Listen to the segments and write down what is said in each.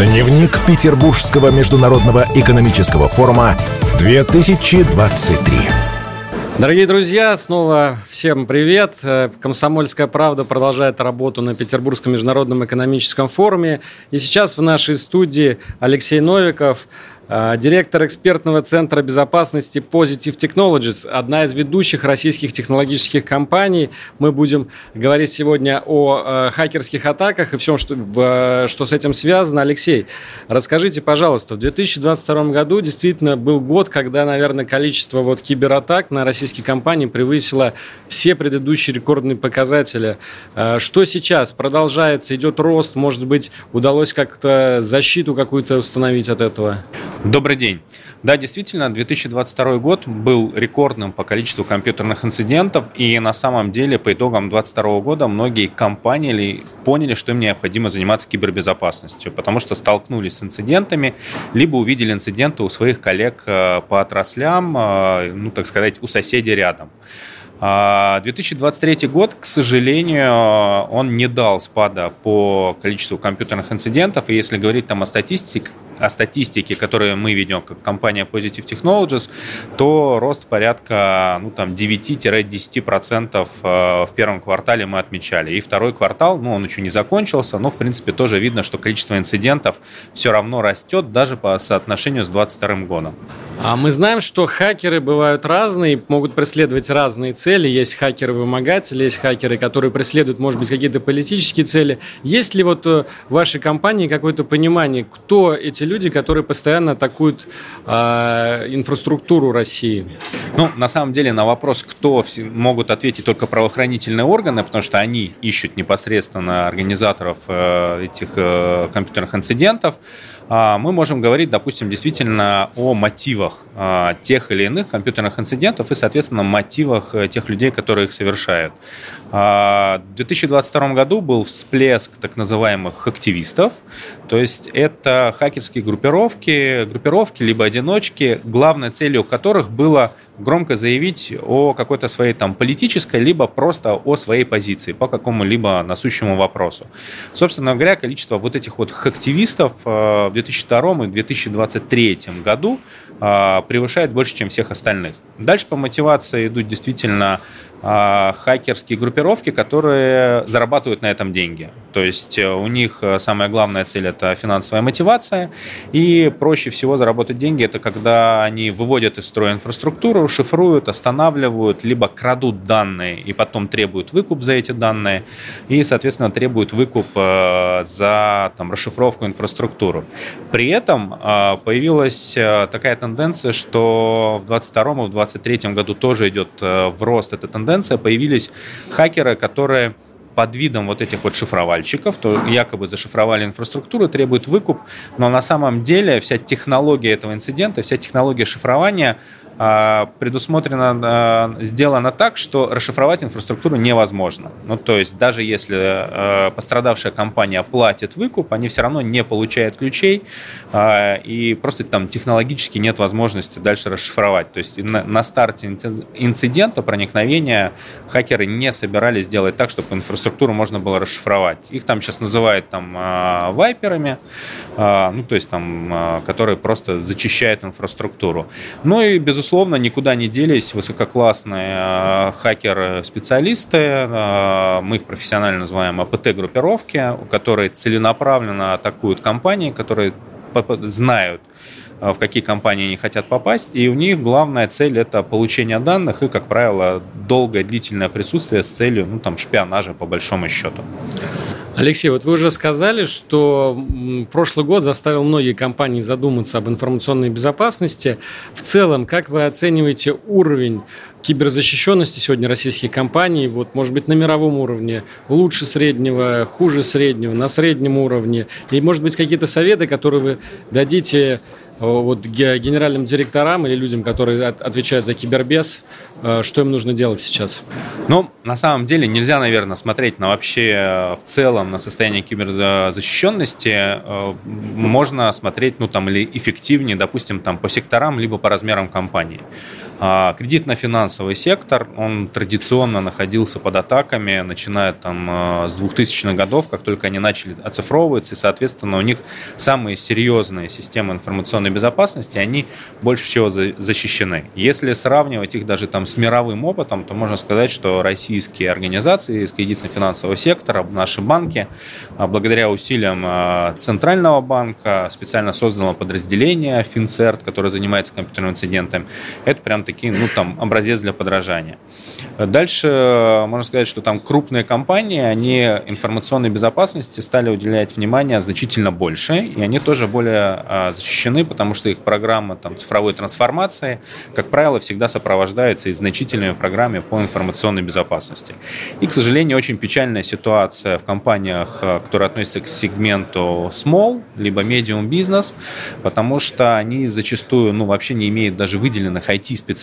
Дневник Петербургского международного экономического форума 2023. Дорогие друзья, снова всем привет. Комсомольская правда продолжает работу на Петербургском международном экономическом форуме. И сейчас в нашей студии Алексей Новиков, директор экспертного центра безопасности Positive Technologies, одна из ведущих российских технологических компаний. Мы будем говорить сегодня о э, хакерских атаках и всем, что, в, что с этим связано. Алексей, расскажите, пожалуйста, в 2022 году действительно был год, когда, наверное, количество вот кибератак на российские компании превысило все предыдущие рекордные показатели. Э, что сейчас? Продолжается, идет рост, может быть, удалось как-то защиту какую-то установить от этого? Добрый день. Да, действительно, 2022 год был рекордным по количеству компьютерных инцидентов, и на самом деле по итогам 2022 года многие компании поняли, что им необходимо заниматься кибербезопасностью, потому что столкнулись с инцидентами, либо увидели инциденты у своих коллег э, по отраслям, э, ну, так сказать, у соседей рядом. 2023 а, год, к сожалению, он не дал спада по количеству компьютерных инцидентов. И если говорить там о статистике, о статистике, которую мы ведем как компания Positive Technologies, то рост порядка ну, там 9-10% э, в первом квартале мы отмечали. И второй квартал, ну, он еще не закончился, но, в принципе, тоже видно, что количество инцидентов все равно растет даже по соотношению с 2022 годом. А мы знаем, что хакеры бывают разные, могут преследовать разные цели. Есть хакеры-вымогатели, есть хакеры, которые преследуют, может быть, какие-то политические цели. Есть ли вот э, в вашей компании какое-то понимание, кто эти люди, которые постоянно атакуют э, инфраструктуру России? Ну, на самом деле, на вопрос, кто могут ответить только правоохранительные органы, потому что они ищут непосредственно организаторов э, этих э, компьютерных инцидентов. А, мы можем говорить, допустим, действительно о мотивах а, тех или иных компьютерных инцидентов и, соответственно, мотивах э, тех людей, которые их совершают. А, в 2022 году был всплеск так называемых активистов, то есть это хакерские группировки, группировки либо одиночки, главной целью которых было громко заявить о какой-то своей там политической, либо просто о своей позиции по какому-либо насущему вопросу. Собственно говоря, количество вот этих вот активистов э, в 2002 и 2023 году э, превышает больше, чем всех остальных. Дальше по мотивации идут действительно а, хакерские группировки, которые зарабатывают на этом деньги. То есть э, у них э, самая главная цель – это финансовая мотивация, и проще всего заработать деньги – это когда они выводят из строя инфраструктуру, шифруют, останавливают, либо крадут данные и потом требуют выкуп за эти данные, и, соответственно, требуют выкуп э, за там, расшифровку инфраструктуры. При этом появилась такая тенденция, что в 2022 и в 2023 году тоже идет в рост эта тенденция, тенденция, появились хакеры, которые под видом вот этих вот шифровальщиков, то якобы зашифровали инфраструктуру, требуют выкуп, но на самом деле вся технология этого инцидента, вся технология шифрования – предусмотрено, а, сделано так, что расшифровать инфраструктуру невозможно. Ну, то есть даже если а, пострадавшая компания платит выкуп, они все равно не получают ключей, и просто там технологически нет возможности дальше расшифровать. То есть на старте инцидента проникновения хакеры не собирались делать так, чтобы инфраструктуру можно было расшифровать. Их там сейчас называют там вайперами, ну, то есть там, которые просто зачищают инфраструктуру. Ну и, безусловно, безусловно, никуда не делись высококлассные э, хакеры-специалисты, э, мы их профессионально называем АПТ-группировки, которые целенаправленно атакуют компании, которые знают, э, в какие компании они хотят попасть, и у них главная цель это получение данных и, как правило, долгое длительное присутствие с целью ну, там, шпионажа по большому счету. Алексей, вот вы уже сказали, что прошлый год заставил многие компании задуматься об информационной безопасности. В целом, как вы оцениваете уровень киберзащищенности сегодня российских компаний? Вот, может быть, на мировом уровне лучше среднего, хуже среднего, на среднем уровне? И, может быть, какие-то советы, которые вы дадите вот генеральным директорам или людям, которые отвечают за кибербез, э, что им нужно делать сейчас? Ну, на самом деле нельзя, наверное, смотреть на вообще э, в целом на состояние киберзащищенности. Можно смотреть, ну, там, или эффективнее, допустим, там, по секторам, либо по размерам компании. А, кредитно-финансовый сектор, он традиционно находился под атаками, начиная там а, с 2000-х годов, как только они начали оцифровываться, и, соответственно, у них самые серьезные системы информационной безопасности, они больше всего защищены. Если сравнивать их даже там с мировым опытом, то можно сказать, что российские организации из кредитно-финансового сектора, наши банки, а, благодаря усилиям Центрального банка, специально созданного подразделения Финцерт, которое занимается компьютерными инцидентами, это прям такие, ну, там, образец для подражания. Дальше можно сказать, что там крупные компании, они информационной безопасности стали уделять внимание значительно больше, и они тоже более а, защищены, потому что их программы там, цифровой трансформации, как правило, всегда сопровождаются и значительными программами по информационной безопасности. И, к сожалению, очень печальная ситуация в компаниях, а, которые относятся к сегменту small, либо medium business, потому что они зачастую ну, вообще не имеют даже выделенных IT-специалистов,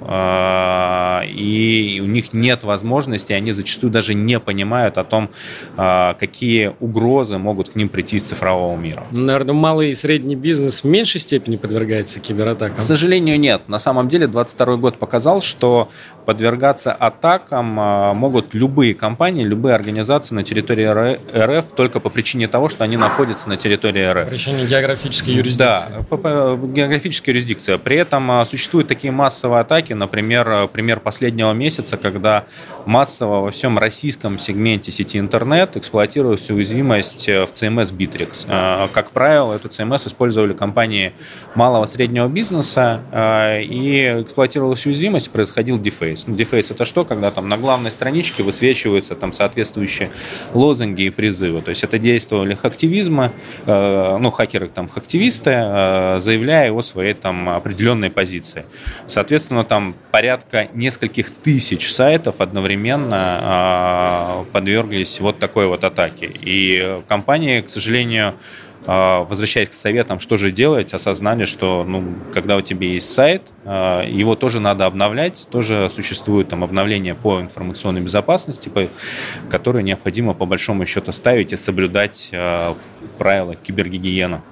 а, и у них нет возможности, они зачастую даже не понимают о том, а, какие угрозы могут к ним прийти из цифрового мира. Наверное, малый и средний бизнес в меньшей степени подвергается кибератакам? К сожалению, нет. На самом деле, 2022 год показал, что подвергаться атакам а, могут любые компании, любые организации на территории РФ только по причине того, что они находятся на территории РФ. По причине географической юрисдикции. Да, по, по, географическая юрисдикция. При этом существуют такие массовые атаки, например, а, пример последнего месяца, когда массово во всем российском сегменте сети интернет эксплуатировалась уязвимость в CMS Bittrex. Как правило, эту CMS использовали компании малого среднего бизнеса, и эксплуатировалась уязвимость, происходил дефейс. Ну, дефейс это что? Когда там на главной страничке высвечиваются там соответствующие лозунги и призывы. То есть это действовали хактивизма, э, ну, хакеры там хактивисты, э, заявляя о своей там определенной позиции. Соответственно, там порядка нескольких тысяч сайтов одновременно э, подверглись вот такой вот атаке. И компании, к сожалению, а, возвращаясь к советам, что же делать, осознали, что ну, когда у тебя есть сайт, а, его тоже надо обновлять, тоже существует там обновление по информационной безопасности, по, которые необходимо по большому счету ставить и соблюдать а, правила кибергигиены.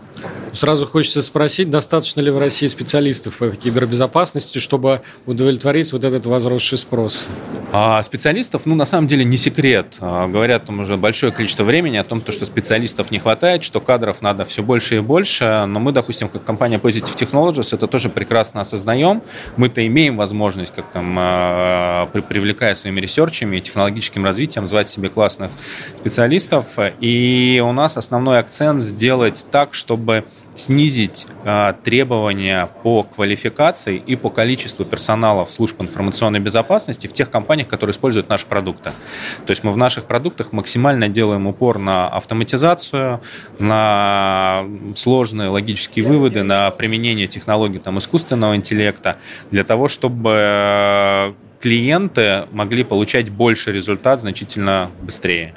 Сразу хочется спросить, достаточно ли в России специалистов по кибербезопасности, чтобы удовлетворить вот этот возросший спрос? А специалистов, ну, на самом деле, не секрет. А, говорят там уже большое количество времени о том, что специалистов не хватает, что кадров надо все больше и больше. Но мы, допустим, как компания Positive Technologies, это тоже прекрасно осознаем. Мы-то имеем возможность, как там, а, привлекая своими ресерчами и технологическим развитием, звать себе классных специалистов. И у нас основной акцент сделать так, чтобы снизить э, требования по квалификации и по количеству персонала в служб информационной безопасности в тех компаниях, которые используют наши продукты. То есть мы в наших продуктах максимально делаем упор на автоматизацию, на сложные логические выводы, на применение технологий там, искусственного интеллекта для того, чтобы клиенты могли получать больше результат значительно быстрее.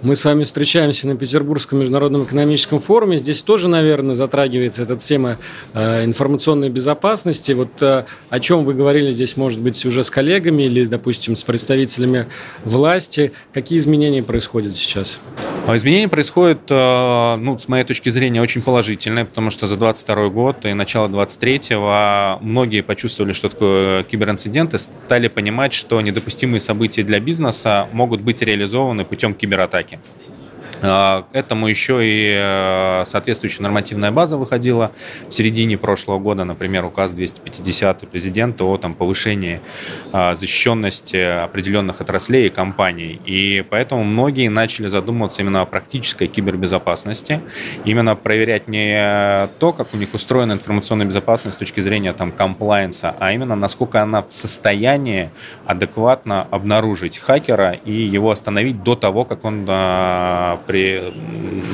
Мы с вами встречаемся на Петербургском международном экономическом форуме. Здесь тоже, наверное, затрагивается эта тема э, информационной безопасности. Вот э, о чем вы говорили здесь, может быть, уже с коллегами или, допустим, с представителями власти. Какие изменения происходят сейчас? А изменения происходят, э, ну, с моей точки зрения, очень положительные, потому что за 22 год и начало 23-го многие почувствовали, что такое киберинциденты, стали понимать, что недопустимые события для бизнеса могут быть реализованы путем кибератаки. А, этому еще и э, соответствующая нормативная база выходила в середине прошлого года, например, указ 250 президента о там, повышении а, защищенности определенных отраслей и компаний. И поэтому многие начали задумываться именно о практической кибербезопасности, именно проверять не то, как у них устроена информационная безопасность с точки зрения там, комплайенса, а именно насколько она в состоянии адекватно обнаружить хакера и его остановить до того, как он а, при,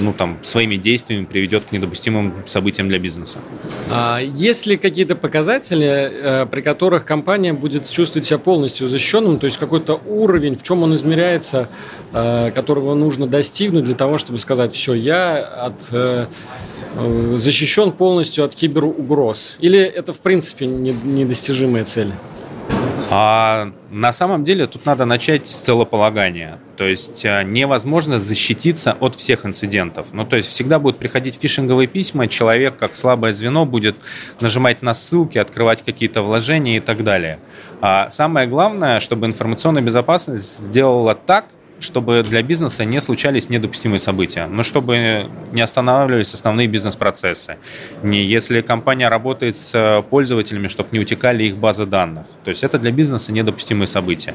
ну, там, своими действиями приведет к недопустимым событиям для бизнеса. А есть ли какие-то показатели, э, при которых компания будет чувствовать себя полностью защищенным, то есть какой-то уровень, в чем он измеряется, э, которого нужно достигнуть для того, чтобы сказать, все, я от э, защищен полностью от киберугроз? Или это, в принципе, недостижимая цель? А на самом деле тут надо начать с целополагания. То есть э, невозможно защититься от всех инцидентов. Ну, то есть всегда будут приходить фишинговые письма, человек как слабое звено будет нажимать на ссылки, открывать какие-то вложения и так далее. А самое главное, чтобы информационная безопасность сделала так, чтобы для бизнеса не случались недопустимые события, но чтобы не останавливались основные бизнес-процессы. Не если компания работает с пользователями, чтобы не утекали их базы данных. То есть это для бизнеса недопустимые события.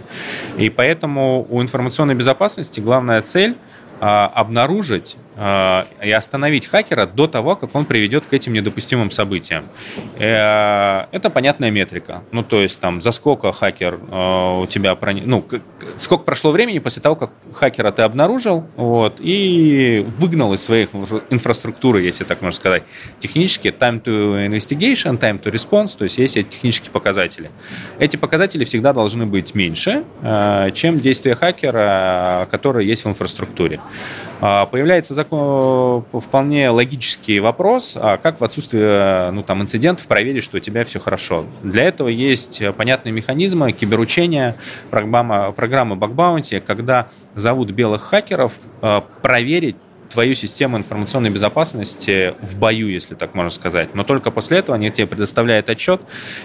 И поэтому у информационной безопасности главная цель а, обнаружить и остановить хакера до того, как он приведет к этим недопустимым событиям. Э, это понятная метрика. Ну, то есть, там, за сколько хакер а, у тебя... Проник... Ну, сколько прошло времени после того, как хакера ты обнаружил, вот, и выгнал из своей инфраструктуры, если так можно сказать, технически time to investigation, time to response, то есть есть эти технические показатели. Эти показатели всегда должны быть меньше, чем действия хакера, которые есть в инфраструктуре. Появляется закон, вполне логический вопрос, а как в отсутствии ну, там, инцидентов проверить, что у тебя все хорошо. Для этого есть понятные механизмы киберучения, программа, программы Bug когда зовут белых хакеров а, проверить твою систему информационной безопасности в бою, если так можно сказать. Но только после этого они тебе предоставляют отчет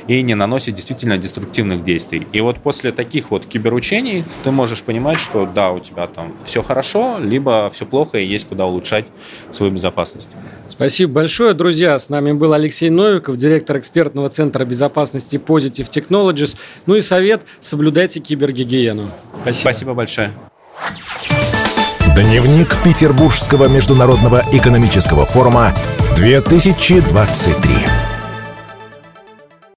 и не наносят действительно деструктивных действий. И вот после таких вот киберучений ты можешь понимать, что да, у тебя там все хорошо, либо все плохо и есть куда улучшать свою безопасность. Спасибо большое, друзья. С нами был Алексей Новиков, директор экспертного центра безопасности Positive Technologies. Ну и совет – соблюдайте кибергигиену. Спасибо. Спасибо большое. Дневник Петербургского международного экономического форума 2023.